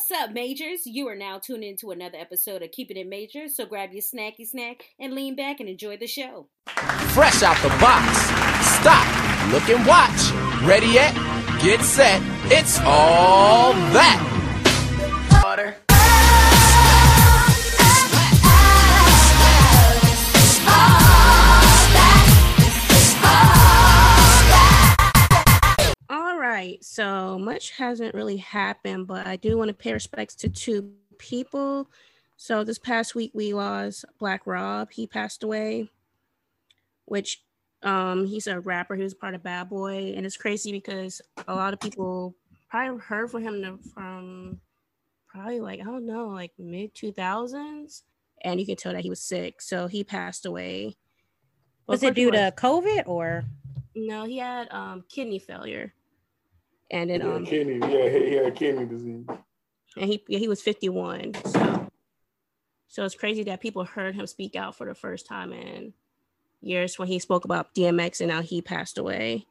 What's up, Majors? You are now tuned into another episode of Keeping It Major, so grab your snacky snack and lean back and enjoy the show. Fresh out the box. Stop, look and watch. Ready yet? Get set. It's all that. Water. Right, so much hasn't really happened, but I do want to pay respects to two people. So this past week we lost Black Rob. He passed away, which um he's a rapper. He was part of Bad Boy, and it's crazy because a lot of people probably heard from him from probably like I don't know, like mid two thousands, and you can tell that he was sick. So he passed away. Was it due to COVID or? no? He had um kidney failure, and then Yeah, um kidney. Yeah, he he had kidney disease. and he yeah, he was 51 so so it's crazy that people heard him speak out for the first time in years when he spoke about dmx and now he passed away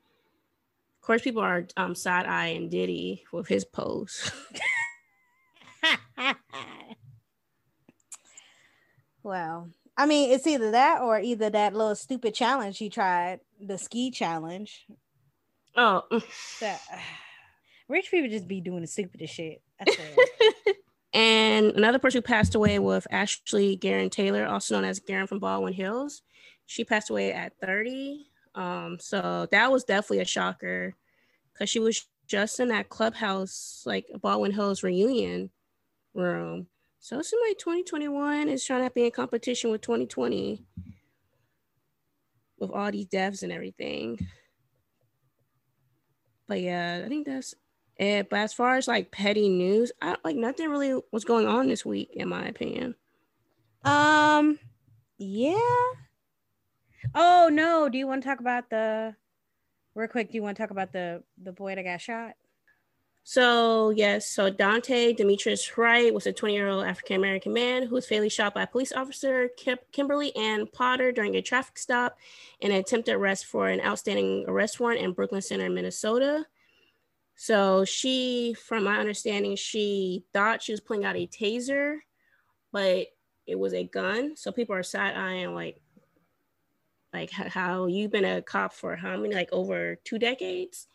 of course people are um side-eyeing diddy with his post well, I mean, it's either that or either that little stupid challenge he tried, the ski challenge. oh That rich people just be doing the stupidest shit. And another person who passed away was ashley Gerren taylor also known as Gerren from baldwin hills. She passed away at 30 um so that was definitely a shocker because she was just in that clubhouse like baldwin hills reunion room. So it seems like 2021 is trying to be in competition with 2020 with all these deaths and everything. But yeah i think that's it, but as far as like petty news, I like nothing really was going on this week, in my opinion. um, yeah. Oh no! Do you want to talk about the real quick? Do you want to talk about the the boy that got shot? So yes, so Daunte Demetrius Wright was a 20-year-old African American man who was fatally shot by police officer Kim- Kimberly Ann Potter during a traffic stop and an attempted arrest for an outstanding arrest warrant in Brooklyn Center, Minnesota. So she, from my understanding, she thought she was pulling out a taser, but it was a gun. So people are side eyeing like, like how you've been a cop for how many, like over two decades,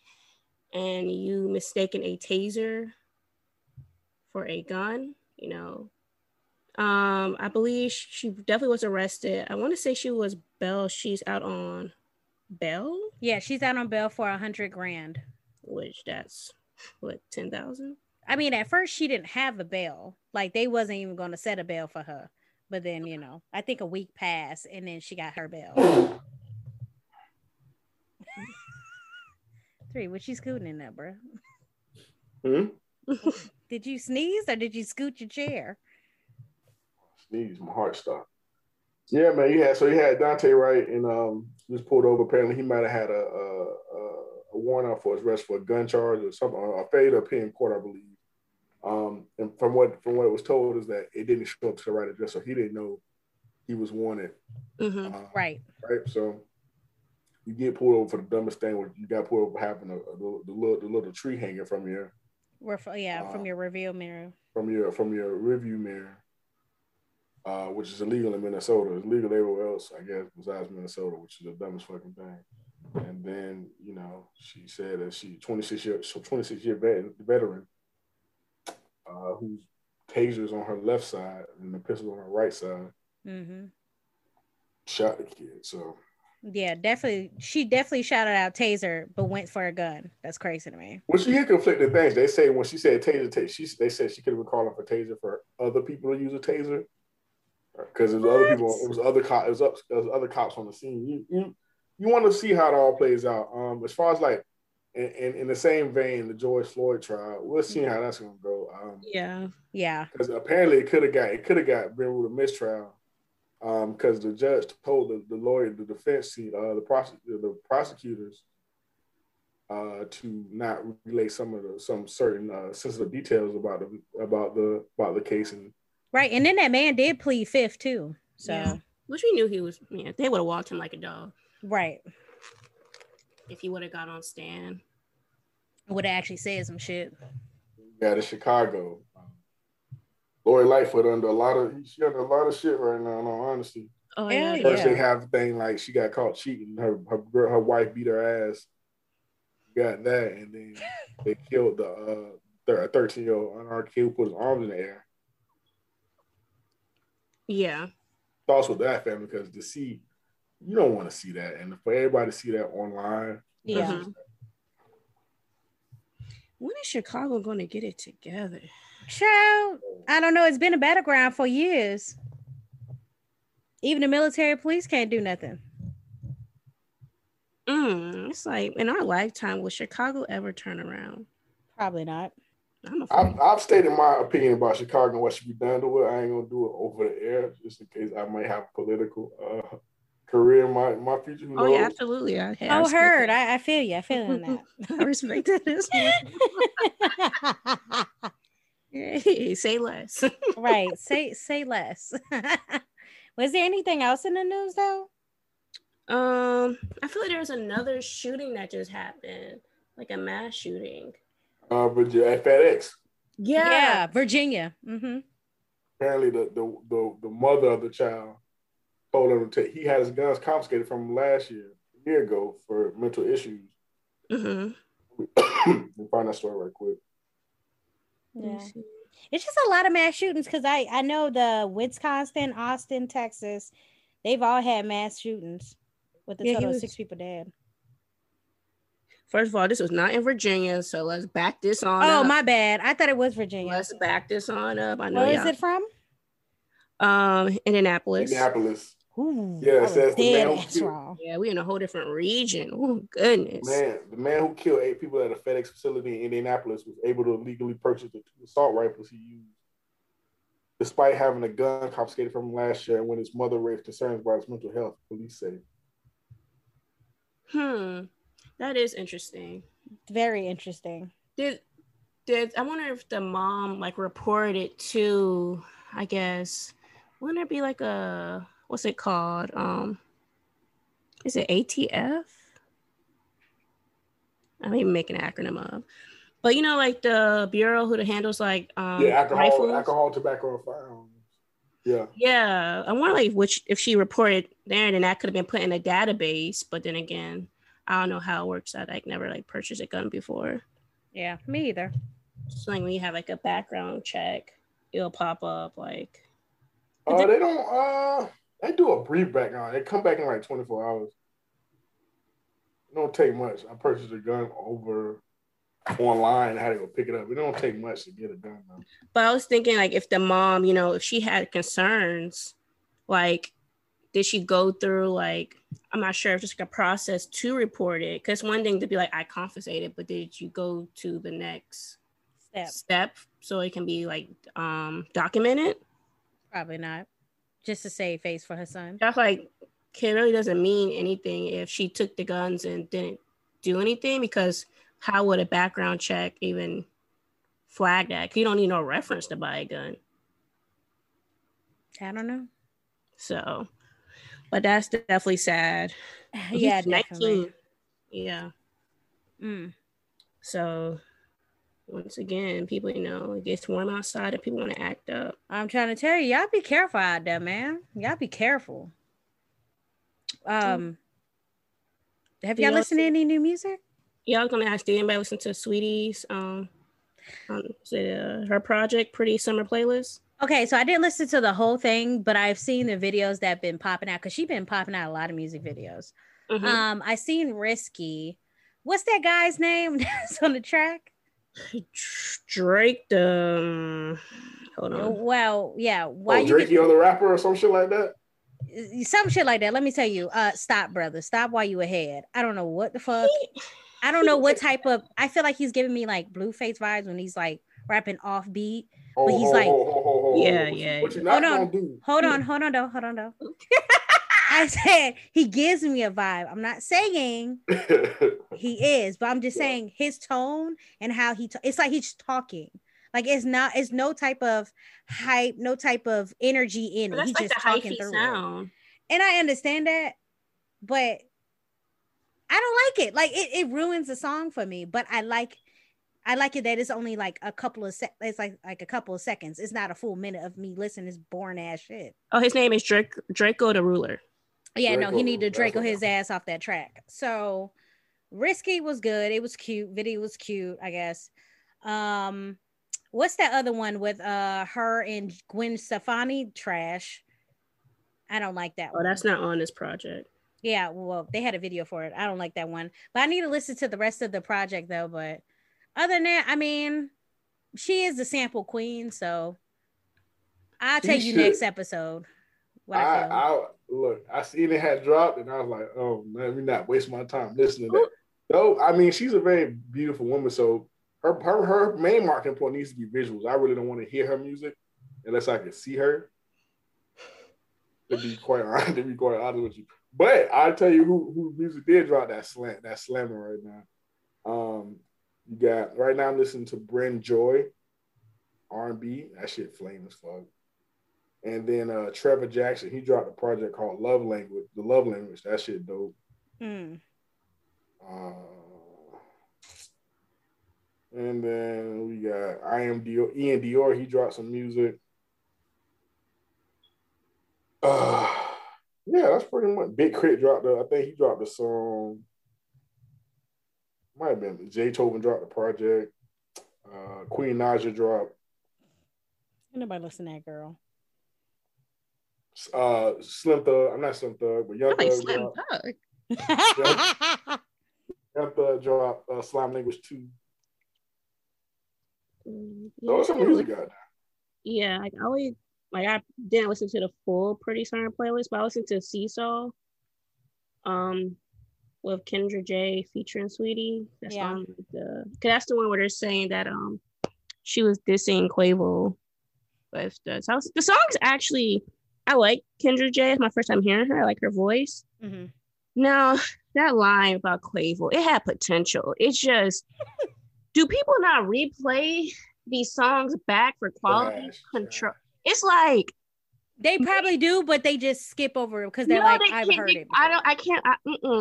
and you mistaken a taser for a gun. You know, um, I believe she definitely was arrested. I want to say she was bail. She's out on bail, Yeah, she's out on bail for a hundred grand. Which that's what ten thousand. I mean, at first she didn't have a bail. Like they wasn't even going to set a bail for her. But then, you know, I think a week passed and then she got her bail. Three, what you scooting in there, bro? Hmm? Did you sneeze or did you scoot your chair? Sneeze, my heart stopped. Yeah, man. You had so you had Daunte Wright, and um, he was pulled over. Apparently, he might have had a a, a, a warrant out for his arrest for a gun charge or something, or a failure to appear in court, I believe. Um, and from what from what it was told is that it didn't show up to the right address, so he didn't know he was wanted. Mm-hmm. Uh, Right. right? So you get pulled over for the dumbest thing. Where you got pulled over for having a, a, little- the little the little tree hanging from your We're f- yeah, from Uh, your reveal mirror. from your from your review mirror, uh, which is illegal in Minnesota. It's legal everywhere else, I guess, besides Minnesota, which is the dumbest fucking thing. And then you know she said that she 26 year so 26 year vet, veteran, uh, whose tasers on her left side and the pistol on her right side hmm shot the kid. So Yeah, definitely. She definitely shouted out taser, but went for a gun. That's crazy to me. Well, she had conflicting things. They say when she said taser, taser she they said she could have been calling for taser for other people to use a taser because it was other people. It was other cops. It was, up, it was other cops on the scene. You you, you want to see how it all plays out. Um, as far as like in, in, in the same vein, the George Floyd trial, we'll see how that's going to go. Um, Yeah. Yeah. because apparently it could have got it could have got been with a mistrial. Um, because the judge told the, the lawyer, the defense team, uh, the prosecutor, the prosecutors, uh, to not relay some of the some certain uh, sensitive details about the about the about the case and Right. And then that man did plead fifth too. So Yeah. Which we knew he was. Yeah, they would have walked him like a dog right. if he would have got on stand. Would have actually said some shit. yeah, the Chicago. Um, Lori Lightfoot under a lot of she under a lot of shit right now. In all honesty, Oh yeah. first Yeah. they have the thing like she got caught cheating. Her her girl, her wife beat her ass. Got that, and then they killed the uh thir- a thirteen year old unarmed kid who put his arms in the air. Yeah. Thoughts with that family because to see, you don't want to see that, and for everybody to see that online, Yeah. Mhm. When is Chicago going to get it together? Child, I don't know. It's been a battleground for years. Even the military police can't do nothing. Mm, it's like in our lifetime, will Chicago ever turn around? Probably not. I'm afraid. I've, I've stated my opinion about Chicago and what should be done to it. I ain't gonna do it over the air just in case I might have a political uh, career in my my future. Oh yeah, absolutely. I, I Oh, heard. I, I feel you. I feel you on I respect that. as well. that. Hey, say less. right. Say say less. Was there anything else in the news though? Um, I feel like there was another shooting that just happened, like a mass shooting. Uh, but yeah, at FedEx, Yeah. Virginia. Mm-hmm. apparently the, the the the mother of the child told him to take. He had his guns confiscated from him last year, a year ago, for mental issues. hmm we'll find that story right quick. Yeah. It's just a lot of mass shootings because I I know the Wisconsin, Austin, Texas, they've all had mass shootings with a Yeah, total was- of six people dead. First of all, this was not in Virginia, so let's back this on. Oh up. my bad. I thought it was Virginia. Let's back this on up. I know. Where is y'all- it from? Um, Indianapolis. Indianapolis, Ooh, Yeah, it says the man who killed- wrong. Yeah, we in a whole different region. Oh goodness. man, the man who killed eight people at a FedEx facility in Indianapolis was able to legally purchase the two assault rifles he used, despite having a gun confiscated from him last year. When his mother raised concerns about his mental health, police say. Hmm, that is interesting. Very interesting. Did did I wonder if the mom like reported to? I guess wouldn't there be like a what's it called? Um, is it ATF? I'm even making an acronym up. But you know, like the bureau who handles like um yeah, alcohol, rifles. alcohol, tobacco, and firearms. Yeah, Yeah, I wonder like which if she reported there, then that could have been put in a database. But then again, I don't know how it works. I like never like purchased a gun before. Yeah, me either. So like when you have like a background check, it'll pop up like uh, they don't. Uh, they do a brief background. They come back in like twenty four hours. It don't take much. I purchased a gun over online. I had to go pick it up. It don't take much to get a gun. Though. But I was thinking like if the mom, you know, if she had concerns, like did she go through like I'm not sure if just like a process to report it? Because one thing to be like I confiscated, but did you go to the next Step. step so it can be like um documented? Probably not. Just to save face for her son. That's like it really doesn't mean anything if she took the guns and didn't do anything because how would a background check even flag that? you don't need no reference to buy a gun. I don't know. So, but that's definitely sad. Yeah, definitely. Yeah. Mm. So, once again, people, you know, it gets warm outside and people want to act up. I'm trying to tell you, y'all be careful out there, man. Y'all be careful. Um, have y'all Y'all listened to any new music? Was gonna ask, did anybody listen to Saweetie's um, um uh, her project, Pretty Summer Playlist? Okay, so I didn't listen to the whole thing, but I've seen the videos that have been popping out because she's been popping out a lot of music videos. Mhm. Um, I seen Risky. What's that guy's name that's on the track? Drake, the um, hold on. Well, yeah. Why oh, you Drakey on the rapper or some shit like that. some shit like that? Let me tell you. Uh, stop, brother. Stop while you ahead. I don't know what the fuck. I don't know what type of. I feel like he's giving me like Blueface vibes when he's like rapping off beat. Oh, But he's oh, like- oh, oh, oh, oh, Yeah, what you- yeah, What you yeah. Hold on. do? Hold on, hold on, though. Hold on, though. I said he gives me a vibe. I'm not saying he is, but I'm just Yeah. saying his tone and how he. ta- it's like he's talking. Like it's not. It's no type of hype, no type of energy in it. He's like just talking through it. sound. and I understand that, but I don't like it. Like it, it ruins the song for me. But I like, I like it that it's only like a couple of sec. It's like like a couple of seconds. It's not a full minute of me listening to this boring ass shit. Oh, his name is Drake Drakeo the Ruler. Yeah, no, he Draco, need to Draco what- his ass off that track. So risky was good. It was cute. Video was cute, I guess. Um, what's that other one with uh her and Gwen Stefani? Trash. I don't like that Oh, one. that's not on this project. Yeah, well, they had a video for it. I don't like that one, but I need to listen to the rest of the project though. But other than that, I mean, she is the sample queen, so I'll tell you should- next episode. What I, I. I look, I seen it had dropped, and I was like, "Oh, let me not waste my time listening to that." No, I mean, she's a very beautiful woman, so her her her main marketing point needs to be visuals. I really don't want to hear her music unless I can see her. To be quite honest, to be quite honest with you, but I tell you who who music did drop that slant that slammer right now. Um, you got right now. I'm listening to Bryn Joy, R and B. That shit flame as fuck. And then uh Trevor Jackson, he dropped a project called Love Language. The Love Language, that shit dope. Hmm. Uh, and then we got I am Dior, Ian Dior. He dropped some music. Uh, yeah, that's pretty much. Big K.R.I.T. dropped. A, I think he dropped a song. Might have been Jay Tobin dropped the project. Uh, Queen Naja dropped. Ain't nobody listen to that girl. Uh, Slim Thug. I'm not Slim Thug, but Young I like Thug Slim dropped. Thug. Young Thug dropped uh, Slime Language two. Mm, Those some yeah. music out there. Yeah, like I always like I didn't listen to the full Pretty Siren playlist, but I listened to Seesaw, um, with Kendra J featuring Saweetie. That's Yeah. on the cause that's the one where they're saying that um she was dissing Quavo with the so the song's actually I like Kendra J. It's my first time hearing her. I like her voice. Mhm. Now that line about Quavo, it had potential. It's just, do people not replay these songs back for quality Trash, control? It's like They probably do, but they just skip over it because they're no, like, they I've heard they- it. I don't. I can't. I,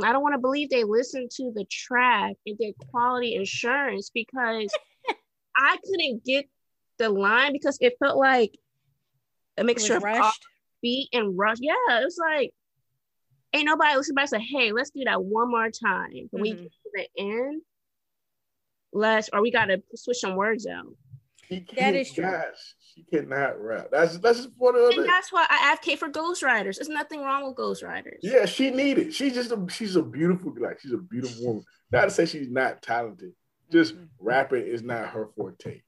I don't want to believe they listen to the track and did quality insurance because I couldn't get the line because it felt like a mixture of rushed. beat and rush. Yeah, it was like ain't nobody listening back. Say, hey, let's do that one more time. When we Mhm. get to the end, let's or we gotta switch some words out. That is true. cannot- She cannot rap. That's that's just one of And the. that's why I advocate for ghostwriters. There's nothing wrong with ghostwriters. Yeah, she needed. She's just a. She's a beautiful. Like she's a beautiful woman. Not to say she's not talented. Just Mhm. rapping is not her forte.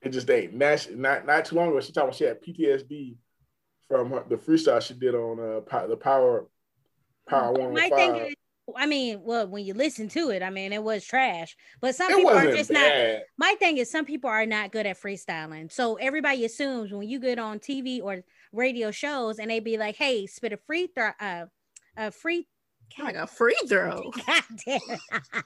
It just ain't. Not not not too long ago. She talked about she had PTSD from her, the freestyle she did on uh the Power Power One My thing is, I mean, well, when you listen to it, I mean, it was trash. But some It people are wasn't just not. My thing is, some people are not good at freestyling. So everybody assumes when you get on TV or radio shows, and they be like, "Hey, spit a free throw, uh, a free." Like a free throw. God damn.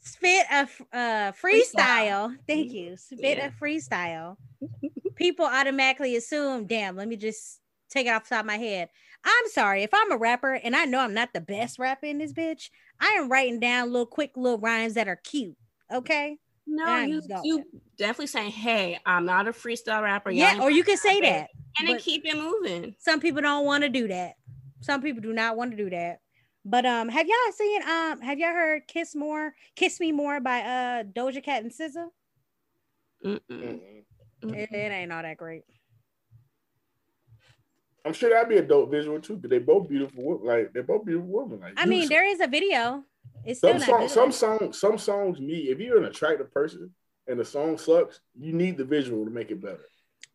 Spit a uh, freestyle. Thank you. Spit Yeah. a freestyle. People automatically assume, damn, let me just take it off the top of my head. I'm sorry. If I'm a rapper and I know I'm not the best rapper in this bitch, I am writing down little quick little rhymes that are cute. Okay. No, you you definitely saying, hey, I'm not a freestyle rapper. Y'all Yeah. Or you can say that. and then keep it moving. Some people don't want to do that. Some people do not want to do that. But um, have y'all seen um, have y'all heard "Kiss More," "Kiss Me More" by uh Doja Cat and SZA? Mm-mm. Mm-mm. It, it ain't all that great. I'm sure that'd be a dope visual too. But they both beautiful. Like they're both beautiful women. Like I you- mean, there is a video. It's some not song, some song, some songs. Me, if you're an attractive person and the song sucks, you need the visual to make it better.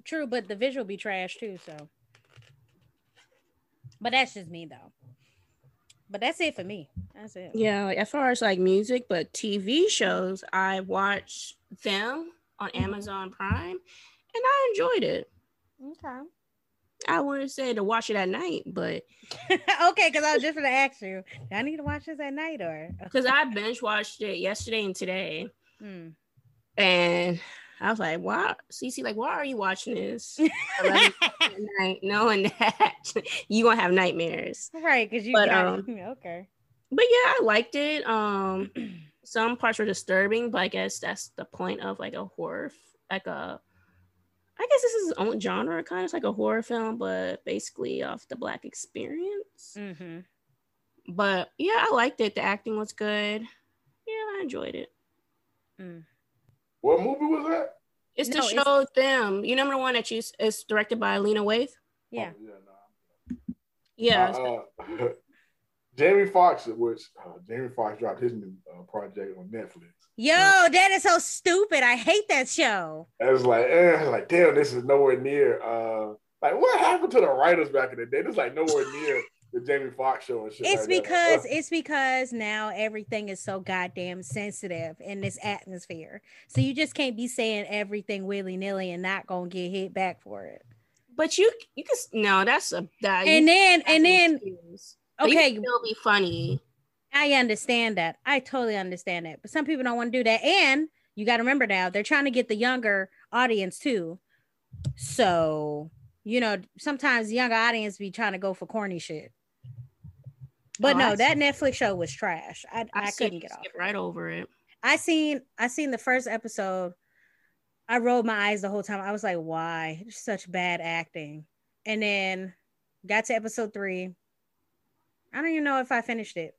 True, but the visual be trash too. So, but that's just me though. But that's it for me. That's it. Yeah, like as far as like music, but TV shows, I watched them on mm-hmm. Amazon Prime and I enjoyed it. Okay. I wouldn't say to watch it at night, but okay, because I was just gonna ask you, do I need to watch this at night or? because I binge watched it yesterday and today, Hmm. and I was like, "Why, Cece? Like, why are you watching this 11 at night, knowing that you gonna have nightmares?" right, because you But, got um, okay. But yeah, I liked it. Um, some parts were disturbing, but I guess that's the point of like a horror, like a. I guess this is its own genre, kind of it's like a horror film, but basically off the black experience. Mm-hmm. But yeah, I liked it. The acting was good. Yeah, I enjoyed it. What movie was that? It's No, the it's- show them. You remember the one that you it's directed by Lena Waithe? Yeah. Oh, yeah, no. Yeah. Uh, uh, Jamie Foxx, which uh, Jamie Foxx dropped his new uh, project on Netflix. Yo, that is so stupid. I hate that show. I was like, eh, like, damn, this is nowhere near. Uh, like, what happened to the writers back in the day? This is like nowhere near the Jamie Foxx show and shit. It's like because it's because now everything is so goddamn sensitive in this atmosphere. So you just can't be saying everything willy nilly and not gonna get hit back for it. But you you can no, that's a that And then and then okay, okay, still be funny. I understand that. I totally understand that. But some people don't want to do that. And you got to remember now, they're trying to get the younger audience too. So, you know, sometimes the younger audience be trying to go for corny shit. But Oh, no, I that Netflix show was trash. I, I, seen couldn't get off. right over it. I seen I seen the first episode. I rolled my eyes the whole time. I was like, why? Such bad acting. And then got to episode three. I don't even know if I finished it.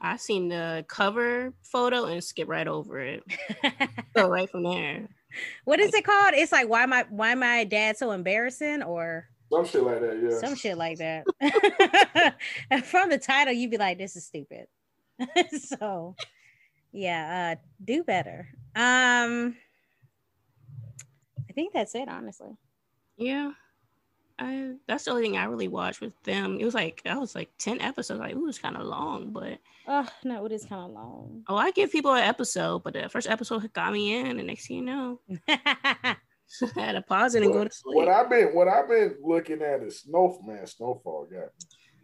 I seen the cover photo and skip right over it. Go right from there. what is it called? It's like why my why my dad so embarrassing or some shit like that. Yeah. some shit like that. And From the title, you'd be like, this is stupid. so yeah, uh do better. Um I think that's it, honestly. Yeah. I that's the only thing I really watched with them. It was like that was like 10 episodes. Like it was kind of long, but Oh no, it is kind of long. oh I give people an episode, but the first episode got me in, and next thing you know, I had to pause it and go to What, sleep. what I've been what I've been looking at is Snowman Snowfall. Yeah.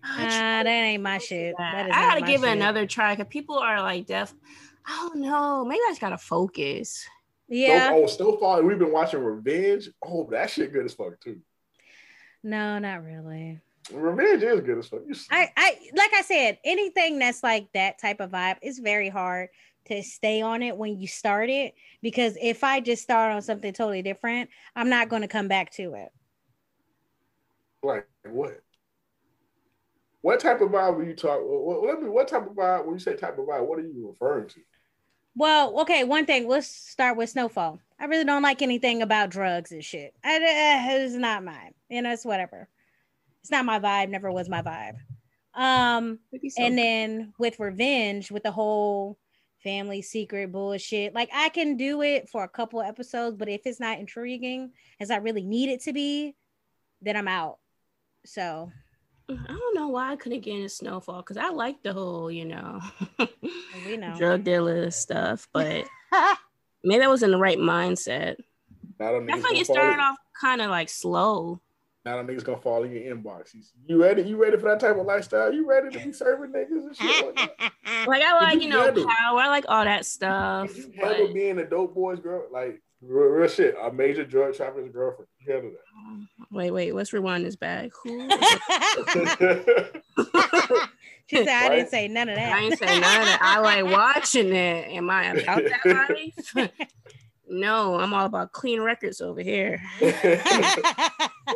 I Ah, that ain't my shit. That is I gotta my give it another try because people are like deaf. I don't know. Maybe I just gotta focus. Yeah. Oh, Snowfall. We've been watching Revenge. Oh, that shit good as fuck too. No, not really. Revenge is good as fuck. I, I like I said, anything that's like that type of vibe is very hard to stay on it when you start it because if I just start on something totally different, I'm not going to come back to it. like what? What type of vibe were you talking? What, what, what type of vibe? When you say type of vibe, what are you referring to? Well, okay, one thing. Let's start with Snowfall. I really don't like anything about drugs and shit. I, uh, it's not mine. You know, it's whatever. It's not my vibe. Never was my vibe. Um, so. and then with revenge with the whole family secret bullshit like i can do it for a couple episodes but if it's not intriguing as i really need it to be then i'm out so I don't know why I couldn't get into Snowfall because I like the whole, you know, we know drug dealer stuff, but maybe I was in the right mindset. Now them I niggas feel like it started off kind of like slow. Now them niggas gonna fall in your inbox. You- You ready? You ready for that type of lifestyle? You ready to be serving niggas and shit like that? Like I like, you you know, handle- power. I like all that stuff. Can you but- handle being a dope boy's girl? Like real, real shit, a major drug trafficker's girlfriend. You handle um, Wait, wait, let's rewind this back. Who? she said i Right? didn't say none of that. I that ain't saying none of that. I like watching it. Am I about that life? No, I'm all about clean records over here.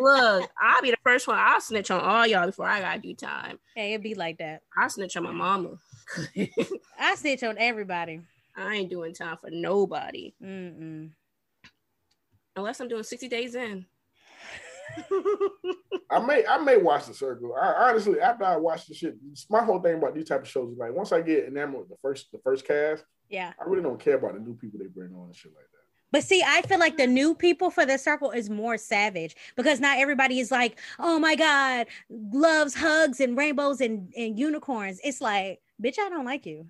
Look, I'll be the first one. I'll snitch on all y'all before I gotta do time. hey it'd be like that I'll snitch on my mama. i snitch on everybody I ain't doing time for nobody Mm-mm. unless I'm doing 60 days in. I may I may watch the circle. I honestly after I watch the shit, my whole thing about these type of shows is like once I get enamored with the first the first cast, yeah I really don't care about the new people they bring on and shit like that. But see, I feel like the new people for the circle is more savage because not everybody is like, oh my God, loves hugs and rainbows and, and unicorns. It's like, bitch, I don't like you.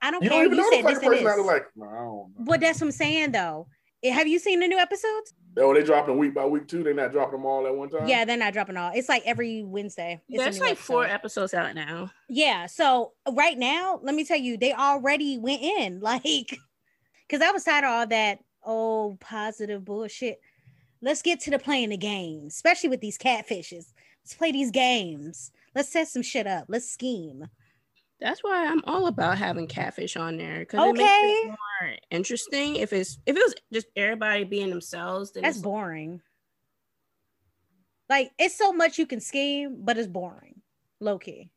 I don't You care. don't even You know the said this and person this. like, no, I don't know. But that's what I'm saying though. Eh, Have you seen the new episodes? Oh, they dropping week by week too. They're not dropping them all at one time. Yeah, they're not dropping all. It's like every Wednesday. It's There's new like four episodes out now. Yeah. So right now, let me tell you, they already went in. Like, because I was tired of all that old positive bullshit. Let's get to the playing the games, especially with these catfishes. Let's play these games. Let's set some shit up. Let's scheme. That's why I'm all about having catfish on there because it makes it more interesting. If it's if it was just everybody being themselves, then That's it's boring. Like it's so much you can scheme, but it's boring. Low key.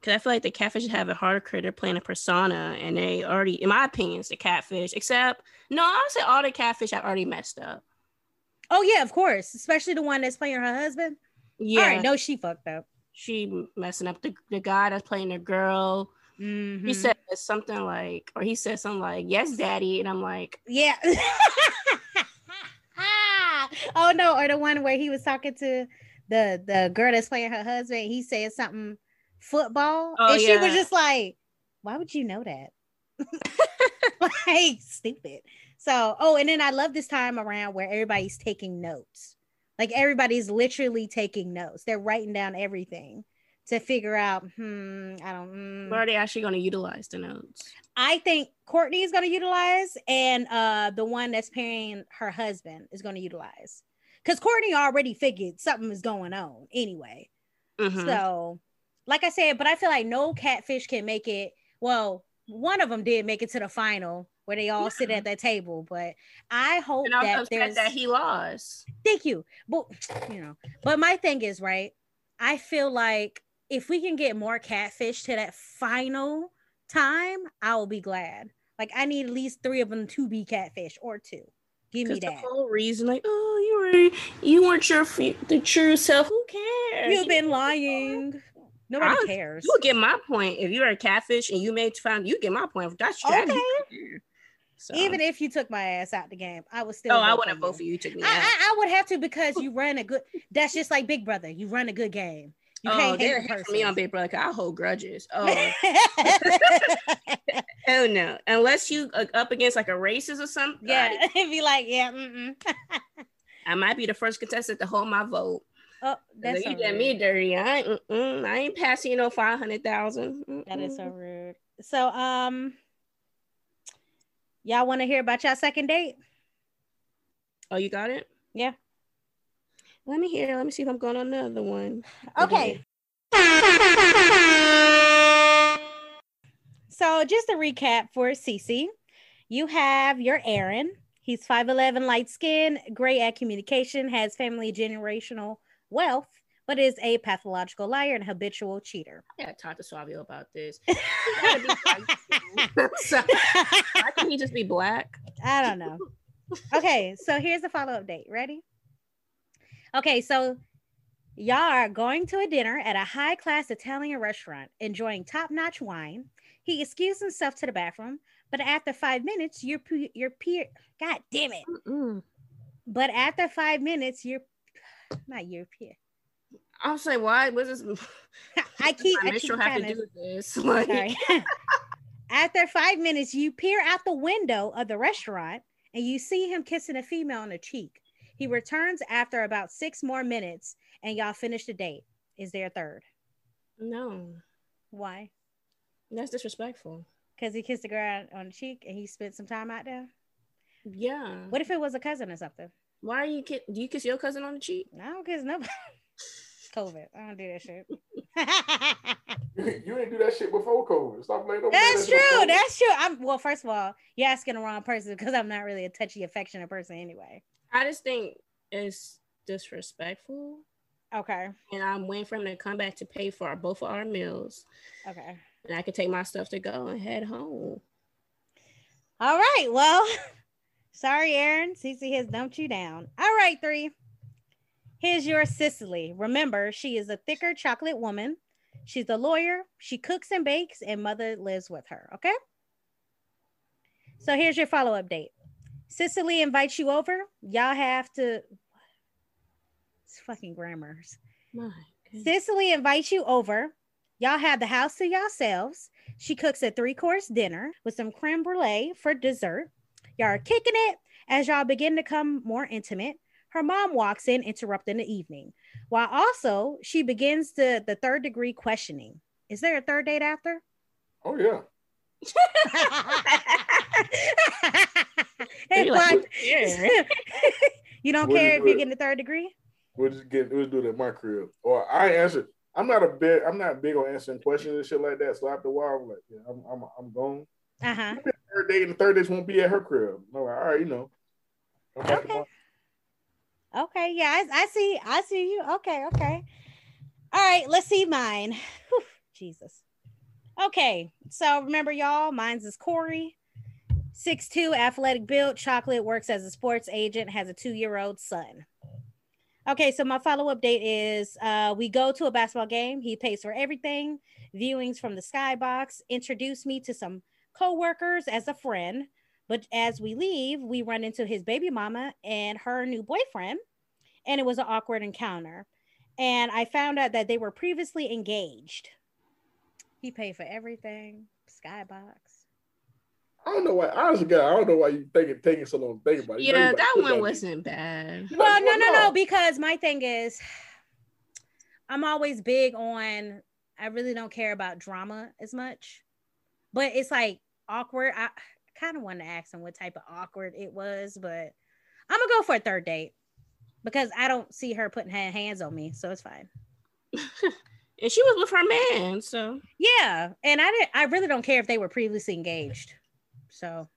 Because I feel like the catfish should have a harder critter playing a persona, and they already, in my opinion, it's the catfish. Except no, I would say all the catfish have already messed up. Oh yeah, of course. Especially the one that's playing her husband. Yeah, All right, no, she fucked up. she messing up the the guy that's playing the girl. Mhm. He said something like, or he said something like, "Yes, daddy," and I'm like, Yeah. oh no, or the one where he was talking to the the girl that's playing her husband. He said something football, Oh, and she was just like, "Why would you know that?" like stupid. So, oh, and then I love this time around where everybody's taking notes. Like everybody's literally taking notes. They're writing down everything to figure out. Hmm, I don't. mm. "Where are they actually going to utilize the notes?" I think Courtney is going to utilize, and uh, the one that's pairing her husband is going to utilize, because Courtney already figured something is going on anyway. Mhm. So, like I said, but I feel like no catfish can make it. Well, one of them did make it to the final where they all sit at that table, but I hope and I was that there's. that he lost. Thank you, but you know, but my thing is right. I feel like if we can get more catfish to that final time, I will be glad. Like I need at least three of them to be catfish or two. Give me Because the that. whole reason, like, oh, you were you weren't your the true self. Who cares? You've been lying. Nobody cares. You get my point if you were a catfish and you made found. You get my point. That's strategy. Okay. So, Even if you took my ass out the game, I would still. oh, I wouldn't vote for you. Took me I, out. I, I would have to because you run a good. That's just like Big Brother. You run a good game. You oh, can't they're hate the me on. Big Brother. I hold grudges. Oh, oh no! Unless you uh, up against like a racist or something. yeah, it'd be like, yeah, mm-mm. I might be the first contestant to hold my vote. Oh, that's so you get me dirty. I ain't, I ain't passing no five hundred thousand. That is so rude. So, um, y'all want to hear about y'all second date? Oh, you got it? Yeah. Let me hear. Let me see if I'm going on another one. Okay. So, just a recap for Cece, you have your Aaron. He's 5'11, light skin, great at communication, has family generational wealth, but is a pathological liar and habitual cheater. I gotta talk to Suavio about this. He gotta be black. so, why can't he just be black? I don't know. Okay, so here's the follow up date. Ready? Okay, so y'all are going to a dinner at a high class Italian restaurant, enjoying top notch wine. He excused himself to the bathroom, but after five minutes, your your peer, God damn it! Mm-mm. But after five minutes, your not peer. I'll say why? Does this? I keep my I keep have to do this? Like, After five minutes, you peer out the window of the restaurant and you see him kissing a female on the cheek. He hmm. returns after about six more minutes and y'all finish the date. Is there a third? no, Why? that's disrespectful. Because he kissed the girl on the cheek and he spent some time out there? Yeah. What if it was a cousin or something? Why are you? Ki- do you kiss your cousin on the cheek? I don't kiss nobody. COVID. I don't do that shit. You, didn't do that shit before COVID. Stop playing over That's that true. before. That's true. I'm well, first of all, you're asking the wrong person because I'm not really a touchy, affectionate person anyway. I just think it's disrespectful, Okay. and I'm waiting for him to come back to pay for our, both of our meals, Okay. and I can take my stuff to go and head home. All right. Well, sorry, Aaron. Cece has dumped you down. All right, three. Here's your Cicely. Remember, she is a thicker chocolate woman. She's a lawyer. She cooks and bakes, and mother lives with her. Okay. So here's your follow up date. Cicely invites you over. Y'all have to. It's fucking grammars. My goodness. Cicely invites you over. Y'all have the house to yourselves. She cooks a three course dinner with some creme brulee for dessert. Y'all are kicking it as y'all begin to come more intimate. Her mom walks in, interrupting the evening, while also she begins the, the third degree questioning. Is there a third date after? Oh yeah. Hey, You're like, yeah. you don't What care is if you're it? getting the third degree? We'll just get we'll do it at my crib. Or I answer. I'm not a big I'm not big on answering questions and shit like that. So after a while, I'm like, yeah, I'm I'm I'm gone. Uh huh. Third date and the third date won't be at her crib. I'm like, all right, you know. Okay. Okay, yeah, I, I see. I see you. Okay, okay. All right, let's see mine. Whew, Jesus. Okay, so remember, y'all, mine's is Corey, 6'2, athletic build, chocolate, works as a sports agent, has a two year old son. Okay, so my follow up date is uh, we go to a basketball game. He pays for everything, viewings from the skybox, introduced me to some coworkers as a friend. But as we leave, we run into his baby mama and her new boyfriend, and it was an awkward encounter. And I found out that they were previously engaged. He paid for everything, skybox. I don't know why. Honestly, God, I don't know why you think it taking so long to think about it. You Yeah, that one put wasn't bad. Well, no, Well, no, no, no. because my thing is, I'm always big on. I really don't care about drama as much, but it's like awkward. I kind of wanted to ask him what type of awkward it was, but I'm gonna go for a third date because I don't see her putting her hands on me, so it's fine. And she was with her man, so Yeah, and I didn't. I really don't care if they were previously engaged. So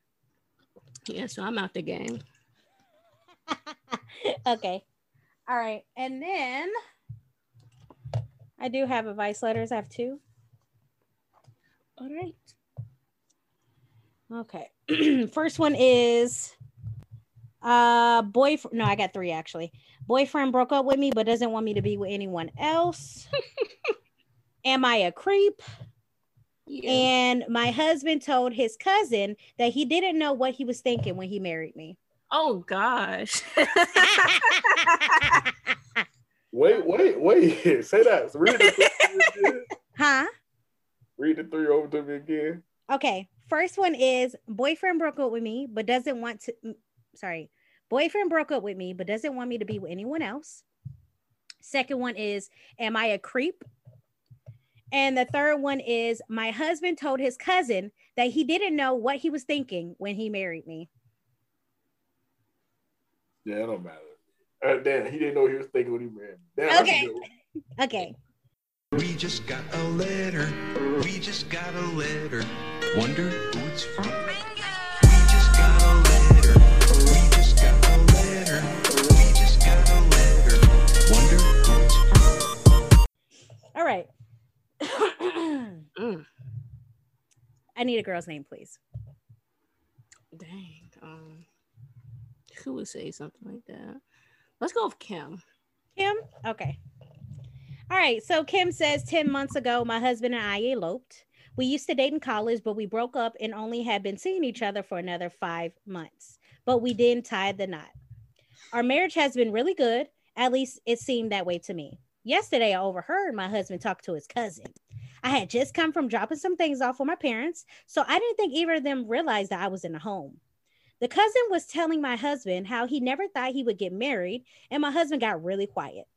yeah, so I'm out the game. okay. All right. And then I do have advice letters. I have two. All right. Okay. First one is uh boyfriend no, I got three actually. Boyfriend broke up with me but doesn't want me to be with anyone else. Am I a creep? Yeah. And my husband told his cousin that he didn't know what he was thinking when he married me. oh gosh. Wait, wait, wait. Say that. Read the three again. huh? Read the three over to me again. Okay. First one is boyfriend broke up with me, but doesn't want to. Sorry. Boyfriend broke up with me, but doesn't want me to be with anyone else. Second one is, am I a creep? And the third one is, my husband told his cousin that he didn't know what he was thinking when he married me. Yeah, it don't matter. Uh, damn, he didn't know he was thinking when he married. me. Damn, Okay. Okay. We just got a letter. We just got a letter. Wonder who it's from. We just got a letter. We just got a letter. We just got a letter. Wonder who it's from. All right. Mm, I need a girl's name, please. dang. Um, who would say something like that? Let's go with Kim. Kim? Okay. All right. So Kim says 10 months ago, my husband and I eloped. We used to date in college, but we broke up and only had been seeing each other for another five months. But we didn't tie the knot. Our marriage has been really good. At least it seemed that way to me. Yesterday, I overheard my husband talk to his cousin. I had just come from dropping some things off for my parents, so I didn't think either of them realized that I was in the home. The cousin was telling my husband how he never thought he would get married, and my husband got really quiet.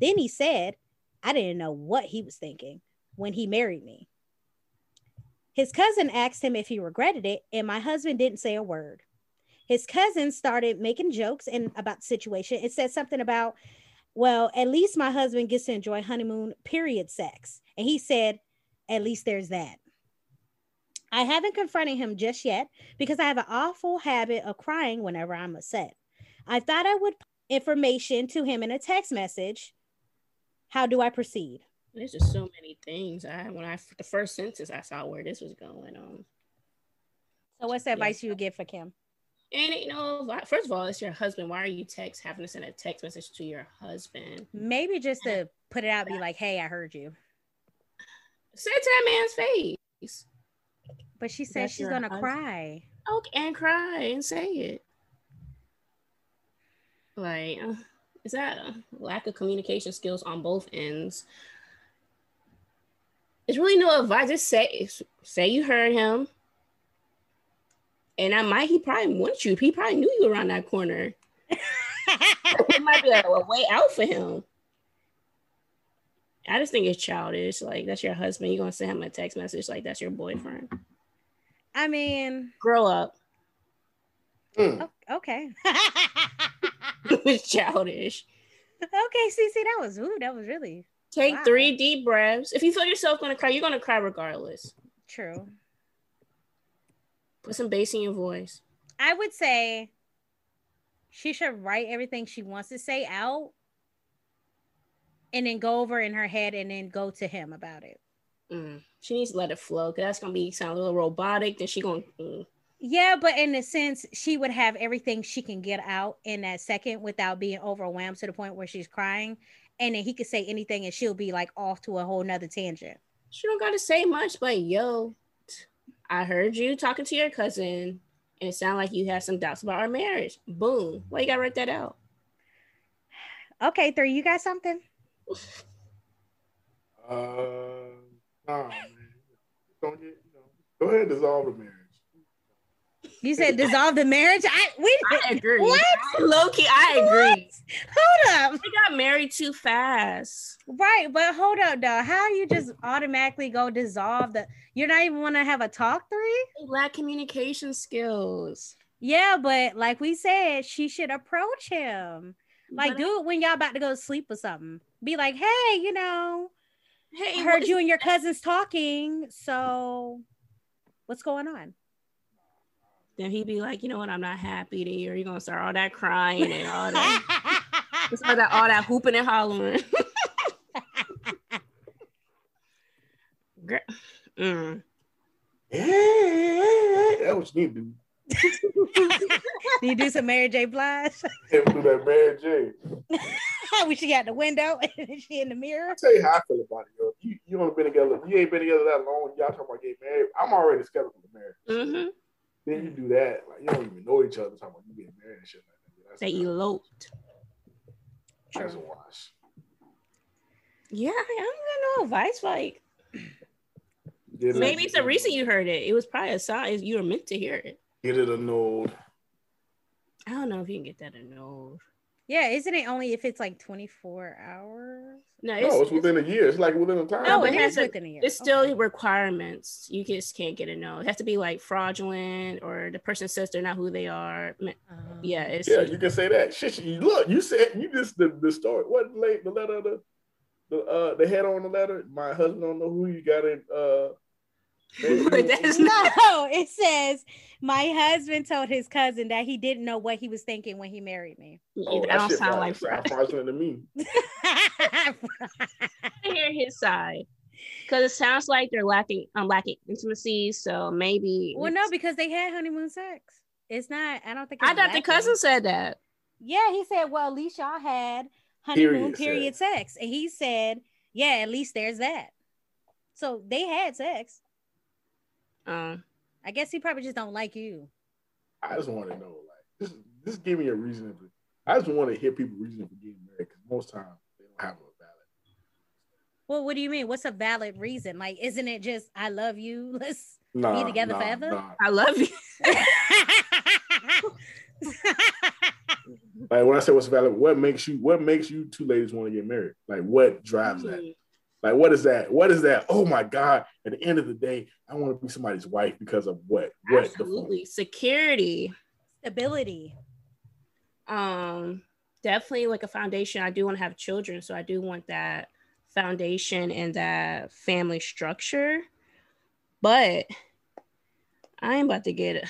Then he said, I didn't know what he was thinking when he married me. His cousin asked him if he regretted it, and my husband didn't say a word. His cousin started making jokes and about the situation. It said something about, well, at least my husband gets to enjoy honeymoon period sex. And he said, at least there's that. I haven't confronted him just yet because I have an awful habit of crying whenever I'm upset. I thought I would information to him in a text message. How do I proceed? There's just so many things. I when I the first sentence I saw where this was going on. So, what's the advice you would give for Kim? And you know, first of all, it's your husband. Why are you text having to send a text message to your husband? Maybe just to put it out, be like, "Hey, I heard you," Say it to that man's face. but she said That's she's gonna husband. cry. Okay, and cry and say it. Like, uh, is that a lack of communication skills on both ends? It's really no advice. Just say say you heard him. And I might he probably wants you. He probably knew you around that corner. it might be a, a way out for him. I just think it's childish. Like that's your husband. You're gonna send him a text message like that's your boyfriend. I mean, Grow up. Mm. o- okay, it's childish. okay, Cece, that was ooh, that was really Take Wow. three deep breaths. If you feel yourself gonna cry, you're gonna cry regardless. True. Put some bass in your voice. I would say she should write everything she wants to say out and then go over in her head and then go to him about it. Mm. She needs to let it flow because that's gonna be sound a little robotic. Then she gonna mm. Yeah, but in a sense, she would have everything she can get out in that second without being overwhelmed to the point where she's crying. And then he could say anything and she'll be like off to a whole nother tangent. she don't gotta say much. But yo, I heard you talking to your cousin, and it sounded like you had some doubts about our marriage. Boom. Why you gotta write that out? Okay, three, you got something? Uh, nah, man. Don't get, you know, go ahead and dissolve the marriage. You said dissolve the marriage. I we I agree. What? Low key, I agree. hold up. We got married too fast. Right, but hold up though. How you just automatically go dissolve the you're not even want to have a talk three? We lack communication skills. Yeah, but like we said, she should approach him. Like But do it when y'all about to go to sleep or something. Be like, hey, you know, Hey, I heard you and your cousins talking. So what's going on? Then he'd be like, you know what? I'm not happy to hear. You're gonna start all that crying and all that, all that, all that hooping and hollering. Girl, mm. Yeah, that's what you need to do. Do you do some Mary J. Blige? Him do that Mary J. when she got the window and she in the mirror. I'll tell you how I feel about it, yo. You you only been together, you ain't been together that long. Y'all talking about getting married. I'm already skeptical of marriage. hmm Then you do that, like you don't even know each other. Talking about you getting married and shit like that. That's, They eloped. that's a wash. Yeah, I don't got no advice. Like Get it- maybe it's the reason you heard it. It was probably a sign you were meant to hear it. get it annulled. I don't know if you can get that annulled. Yeah, isn't it only if it's like 24 hours? No, No, it's within a year. It's like within a time. No, Oh, it it has is within a year. It's still Okay. requirements. You just can't get a no. It has to be like fraudulent or the person says they're not who they are. Ma- Um, Yeah, it's Yeah, you can say that. Shit, you look, you said you just the, the story. What late the letter the the uh the head on the letter. My husband don't know who you got it. Uh, But that's not No, it says my husband told his cousin that he didn't know what he was thinking when he married me. oh, that that don't sound probably like sound fraud. fraudulent to me. I hear his side because it sounds like they're lacking um lacking intimacy. So maybe well, no, because they had honeymoon sex. It's not. I don't think. I it's thought the cousin said that. Yeah, he said, "Well, at least y'all had honeymoon Period period, sex. and he said, "Yeah, at least there's that." So they had sex. Um, I guess he probably just don't like you. I just want to know, like, just just give me a reason. To, I just want to hear people reason for getting married because most times they don't have a valid. Well, what do you mean? What's a valid reason? Like, isn't it just I love you? Let's Nah, together nah, forever? nah. I love you. Like when I say what's valid, what makes you what makes you two ladies want to get married? Like what drives that? Like what is that? What is that? Oh my God! At the end of the day, I want to be somebody's wife because of what? What? Absolutely, security. Stability. Um, definitely like a foundation. I do want to have children, so I do want that foundation and that family structure. But I ain't about to get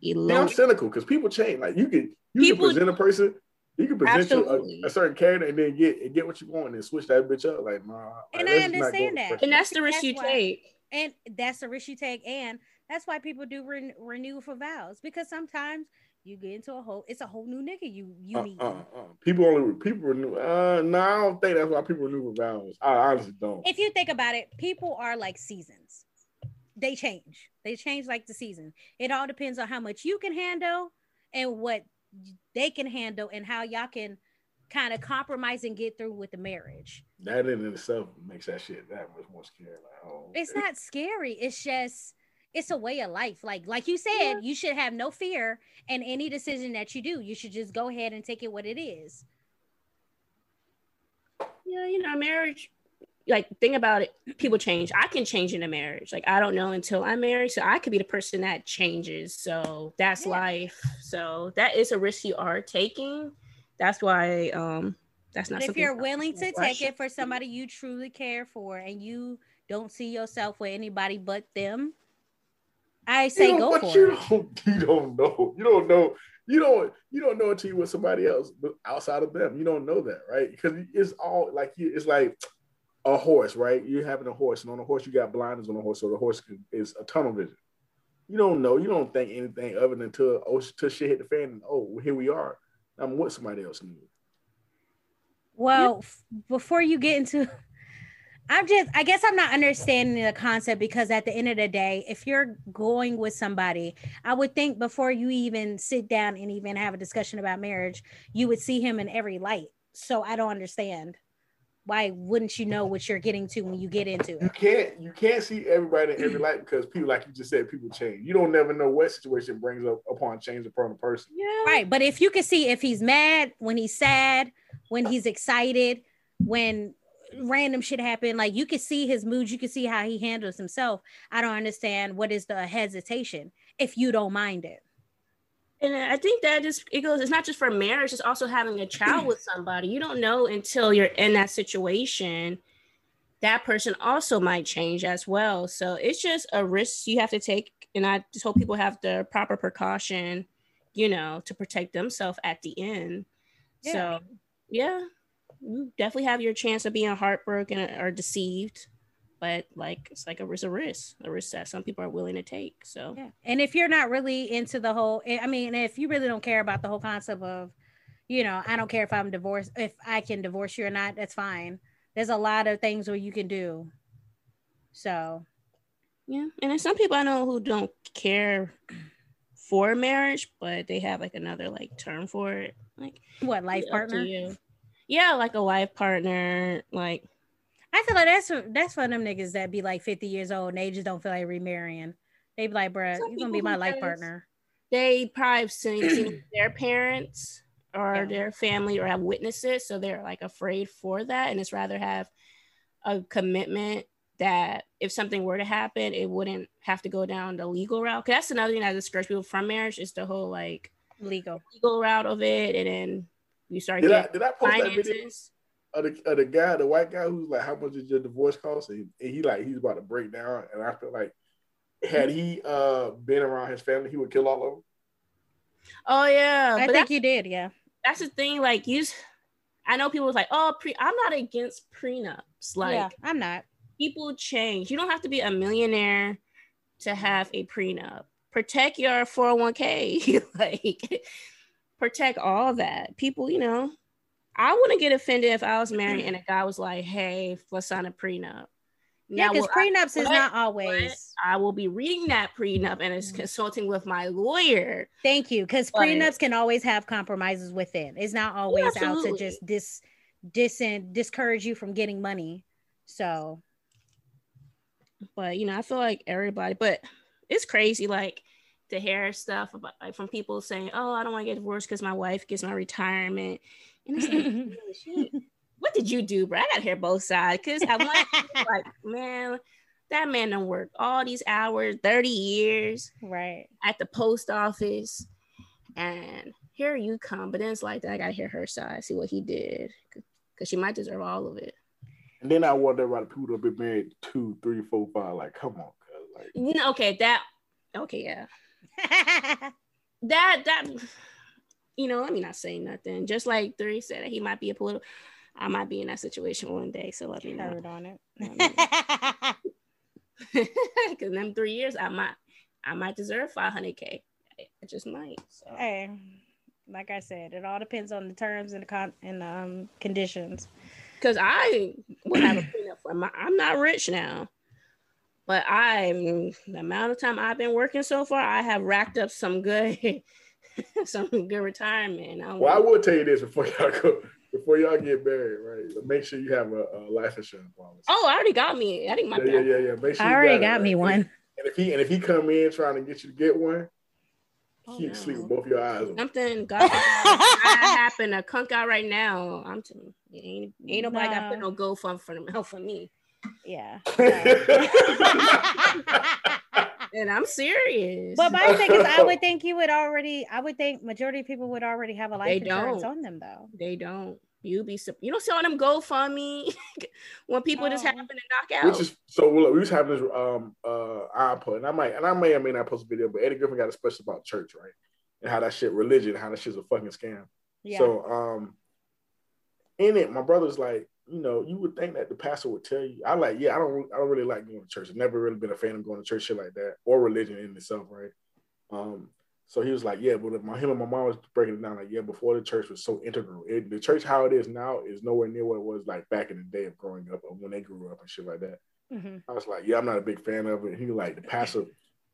Yeah, I'm cynical because people change. Like you can you People- can present a person, you can present you a, a certain character and then get and get what you want and then switch that bitch up. Like nah, like, And I let's just not go understand that. and that's the risk That's you why- take. And that's the risk you take. And that's why people do ren- renew for vows because sometimes you get into a whole, it's a whole new nigga you you Uh, meet. uh, uh. People only people renew. Uh, no, I don't think that's why people renew for vows. I honestly don't. If you think about it, people are like seasons. They change. They change like the season. It all depends on how much you can handle and what they can handle and how y'all can kind of compromise and get through with the marriage. That in itself makes that shit that much more scary. Like, oh, It's okay. not scary. It's just it's a way of life. Like like you said, you should have no fear in any decision that you do. You should just go ahead and take it what it is. Yeah, you know, marriage. Like, think about it. People change. I can change in a marriage. Like, I don't know until I'm married, so I could be the person that changes. So that's Yeah. life. So that is a risk you are taking. That's why. Um, that's not But if you're willing to take it for somebody you truly care for and you don't see yourself with anybody but them, I say you know, go but for you it. Don't, you don't know. You don't know. You don't. You don't know until you with somebody else, but outside of them, you don't know that, right? Because it's all like you. It's like a horse, right? You're having a horse, and on a horse you got blinders on the horse, so the horse can, is a tunnel vision. You don't know. You don't think anything of it until oh, until shit hit the fan, and oh, here we are. I'm with somebody else new. Well, f- before you get into I'm just I guess I'm not understanding the concept because at the end of the day, if you're going with somebody, I would think before you even sit down and even have a discussion about marriage, you would see him in every light. So I don't understand. Why wouldn't you know what you're getting to when you get into it? You can't. You can't see everybody in every light because people, like you just said, people change. You don't never know what situation brings up upon change upon a person. Yeah. Right. But if you can see if he's mad, when he's sad, when he's excited, when random shit happen, like you can see his moods, you can see how he handles himself. I don't understand what is the hesitation if you don't mind it. And I think that just it goes. It's not just for marriage; it's also having a child with somebody. You don't know until you're in that situation. That person also might change as well. So it's just a risk you have to take. And I just hope people have the proper precaution, you know, to protect themselves at the end. Yeah. So yeah, you definitely have your chance of being heartbroken or deceived. But like it's like a risk, a risk, a risk that some people are willing to take. So Yeah. And if you're not really into the whole, eh, I mean, if you really don't care about the whole concept of, you know, I don't care if I'm divorced, if I can divorce you or not, that's fine. There's a lot of things where you can do. So Yeah, and then some people I know who don't care for marriage, but they have like another like term for it, like what life it's up to partner? Yeah, like a life partner, like I feel like that's that's for them niggas that be like 50 years old and they just don't feel like remarrying. They be like, bruh, you're gonna be my life partner. they probably have seen, seen their parents or Yeah. their family or have witnesses, so they're like afraid for that, and it's rather have a commitment that if something were to happen, it wouldn't have to go down the legal route. Cause that's another thing that discourages people from marriage is the whole like Legal. legal route of it, and then you start Did I getting did I post that video finances. Of the, of the guy, the white guy who's like, "How much did your divorce cost?" And he, and he like he's about to break down, and I feel like had he uh been around his family, he would kill all of them. Oh yeah, I but think that's, you did, yeah. that's the thing. Like you, I know people was like, "Oh, pre." I'm not against prenups. Like yeah, I'm not. people change. You don't have to be a millionaire to have a prenup. Protect your 401k. like protect all that. People, you know, I wouldn't get offended if I was married and a guy was like, "Hey, let's sign a prenup." Yeah, because will I- prenups is not always. I will be reading that prenup and is Mhm. consulting with my lawyer. Thank you, because prenups can always have compromises within. It's not always out to just dis dis discourage you from getting money. So but you know, I feel like everybody, but it's crazy, like to hear stuff about like from people saying, "Oh, I don't want to get divorced because my wife gets my retirement," and it's like, "Holy shit, what did you do, bro? I gotta hear both sides because I want like, man, that man done worked all these hours, thirty years right. at the post office, and here you come, but then it's like that. I gotta hear her side, see what he did, because she might deserve all of it. And then I wonder about the people that have been married two, three, four, five. Like, come on, cuz like You know, okay, that, okay, yeah. that that you know, let me not say nothing. Just like Three said that he might be a political I might be in that situation one day. So let me know. Heard on it. Cause them three years I might I might deserve five hundred K. I just might. So hey, like I said, it all depends on the terms and the con and the, um conditions. because I will have a prenup for my I'm not rich now. But I the amount of time I've been working so far, I have racked up some good some good retirement. I Well, I will tell you this before y'all go, before y'all get married, right? Make sure you have a, a life insurance policy. Oh, I already got me. I think my yeah, yeah, yeah, yeah. Make sure I you already it, got me right? one. And if he and if he come in trying to get you to get one, Oh, he no. sleep with both your eyes. open. something God forbid, that happen to conk out right now. I'm telling you, ain't, ain't nobody got put No. no GoFund for them help for me. Yeah. And I'm serious. But my thing is, I would think you would already. I would think majority of people would already have a life They insurance don't. on them, though. they don't You be you don't see all them GoFundMe when people just Oh. happen to knock out. Which is so look, we was having this um uh iPod, and I might and I may or may not post a video, but Eddie Griffin got a special about church, right? And how that shit religion, how that shit's a fucking scam. yeah. So um in it, my brother's like, you know, you would think that the pastor would tell you. I like, yeah, I don't I don't really like going to church. I've never really been a fan of going to church shit like that or religion in itself, right? Um so he was like, yeah, but my him and my mom was breaking it down like, yeah, before the church was so integral. It, the church how it is now is nowhere near what it was like back in the day of growing up or when they grew up and shit like that. Mhm. I was like, yeah, I'm not a big fan of it. He was like, the pastor,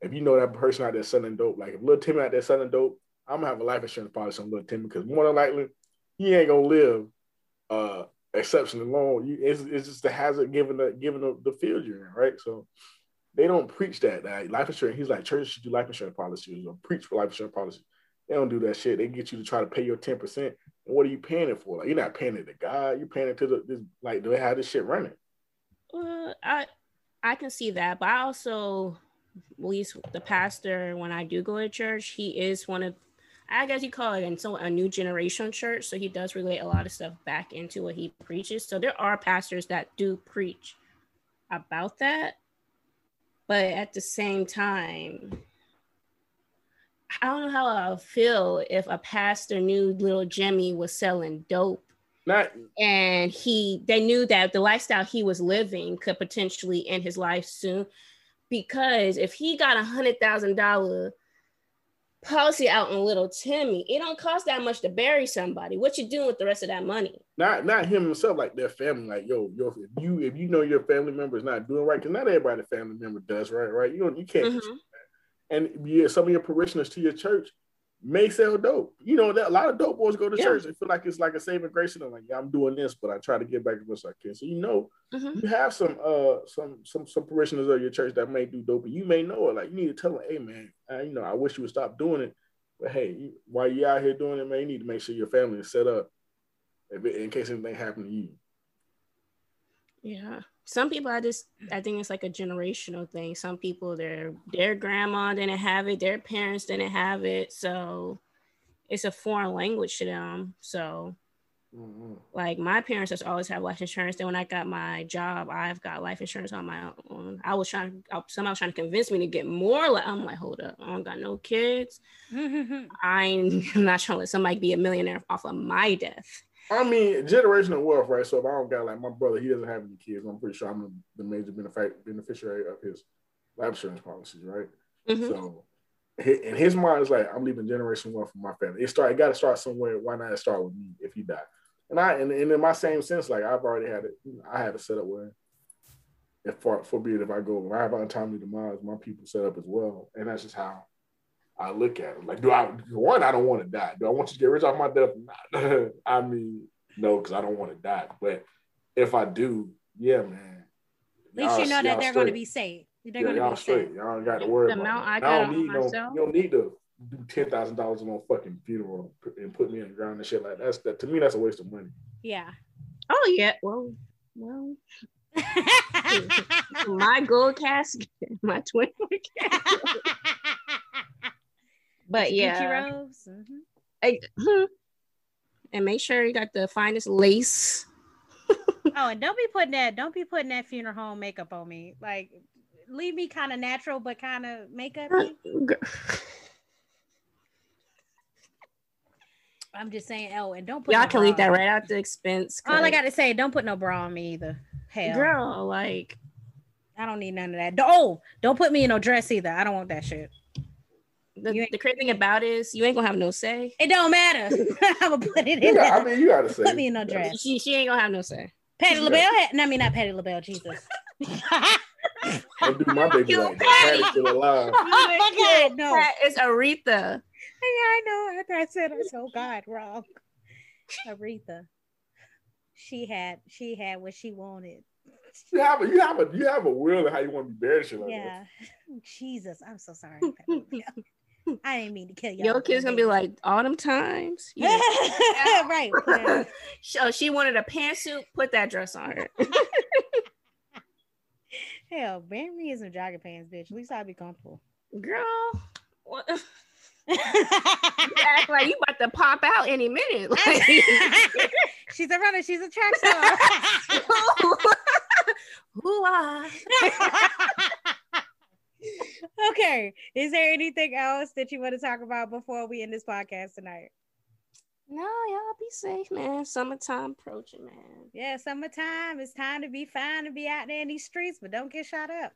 if you know that person out there selling dope, like if little Timmy out there selling dope, I'm gonna have a life insurance policy on little Timmy because more than likely he ain't gonna live uh exceptionally long. You, it's, it's just the hazard given the given the, the field you're in, right? So they don't preach that. Like life insurance, he's like churches should do life insurance policies or preach for life insurance policies. They don't do that shit. They get you to try to pay your 10%. And what are you paying it for? Like you're not paying it to God, you're paying it to the this like do they have this shit running. Uh, I I can see that, but I also, at least the pastor, when I do go to church, he is one of, I guess you call it in so a new generation church. So he does relate a lot of stuff back into what he preaches. So there are pastors that do preach about that, but at the same time, I don't know how I'll feel if a pastor knew little Jimmy was selling dope Not and he they knew that the lifestyle he was living could potentially end his life soon because if he got a hundred thousand dollar policy out on little timmy it don't cost that much to bury somebody what you doing with the rest of that money not not him himself, like their family, like yo, yo, if you if you know your family member is not doing right, because not everybody family member does right, right? You don't you can't Mhm. and yeah, some of your parishioners to your church may sell dope. You know, that a lot of dope boys go to Yeah. church. They feel like it's like a saving grace, and they're like, yeah, I'm doing this, but I try to get back as much as I can. So you know, Mhm. you have some uh some some some parishioners of your church that may do dope, and you may know it. Like you need to tell them, hey man, uh, you know, I wish you would stop doing it, but hey, you, while you out here doing it, man, you need to make sure your family is set up in case anything happened to you. yeah some people i just i think it's like a generational thing some people their their grandma didn't have it their parents didn't have it so it's a foreign language to them so Mhm. like my parents just always have life insurance. Then when I got my job, I've got life insurance on my own. I was trying, I- somebody was trying to convince me to get more. Like I'm like, hold up, I don't got no kids. I'm not trying to let somebody be a millionaire off of my death. I mean, generational wealth, right? So if I don't got like my brother, he doesn't have any kids. I'm pretty sure I'm the, major benefic- beneficiary of his life insurance policies, right? Mhm. So in his mind, it's like I'm leaving generational wealth for my family. It start. It got to start somewhere. Why not start with me if he die? And I and, and in my same sense, like I've already had it. I have it set up where, if for forbid if I go, if I have untimely demise, my people set up as well, and that's just how I look at them Like, do I one? I don't want to die. Do I want you to get rich off my death? Nah. I mean, no, because I don't want to die. But if I do, yeah, man. At least you know that they're going to be safe. They're Yeah, going to y'all be straight. safe. Y'all ain't got to worry The about amount it. I I, don't on need no. You don't need to do ten thousand dollars on no fucking funeral and put me in the ground and shit like that. That's that to me. That's a waste of money. Yeah. Oh yeah, well, well, my gold casket, my twin casket. But yeah, robes. Mhm. I- and make sure you got the finest lace. Oh, and don't be putting that. Don't be putting that funeral home makeup on me. Like, leave me kind of natural, but kind of makeup. I'm just saying. Oh, and don't put. Y'all no can leave that right out the expense. All I got to say, don't put no bra on me either. Hell, girl, like I don't need none of that. Oh, don't put me in no dress either. I don't want that shit. The, You the crazy thing about it is you ain't gonna have no say. It don't matter. I'm gonna put it in. got, I mean, you got to say. Put me in no dress. She she ain't gonna have no say. Patti LaBelle had. No, I mean not Patti LaBelle. Jesus. Don't do my baby like that. Patti's still alive. Oh my God, no. That is Aretha. Yeah, I know. I, I said I so oh, God wrong. Aretha. She had she had what she wanted. You have a you have a you have a will of how you want to be buried. Shit like that. Yeah. Jesus, I'm so sorry. Patti LaBelle. I didn't mean to kill y'all. Your kid's gonna be like autumn times. yeah. right. put it- so she wanted a pantsuit. Put that dress on her. Hell, bury me in some jogging pants, bitch. At least I'll be comfortable. Girl, what? you act like you about to pop out any minute. Like, She's a runner. She's a track star. Who are? Okay. Is there anything else that you want to talk about before we end this podcast tonight? No, y'all be safe, man. Summertime approaching, man. Yeah, summertime. It's time to be fine to be out there in these streets, but don't get shot up.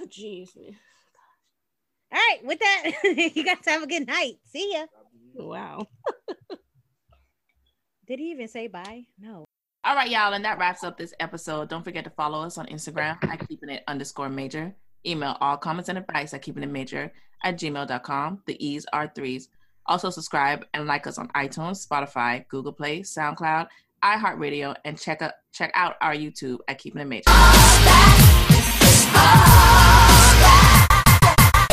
Jeez, man. All right, with that, you guys have a good night. See ya. Wow. Did he even say bye? No. All right, y'all, and that wraps up this episode. Don't forget to follow us on Instagram at keeping it underscore major. Email all comments and advice at keeping it major at gmail.com. The E's are threes. Also, subscribe and like us on iTunes, Spotify, Google Play, SoundCloud, iHeartRadio, and check check out our YouTube at Keeping It Major.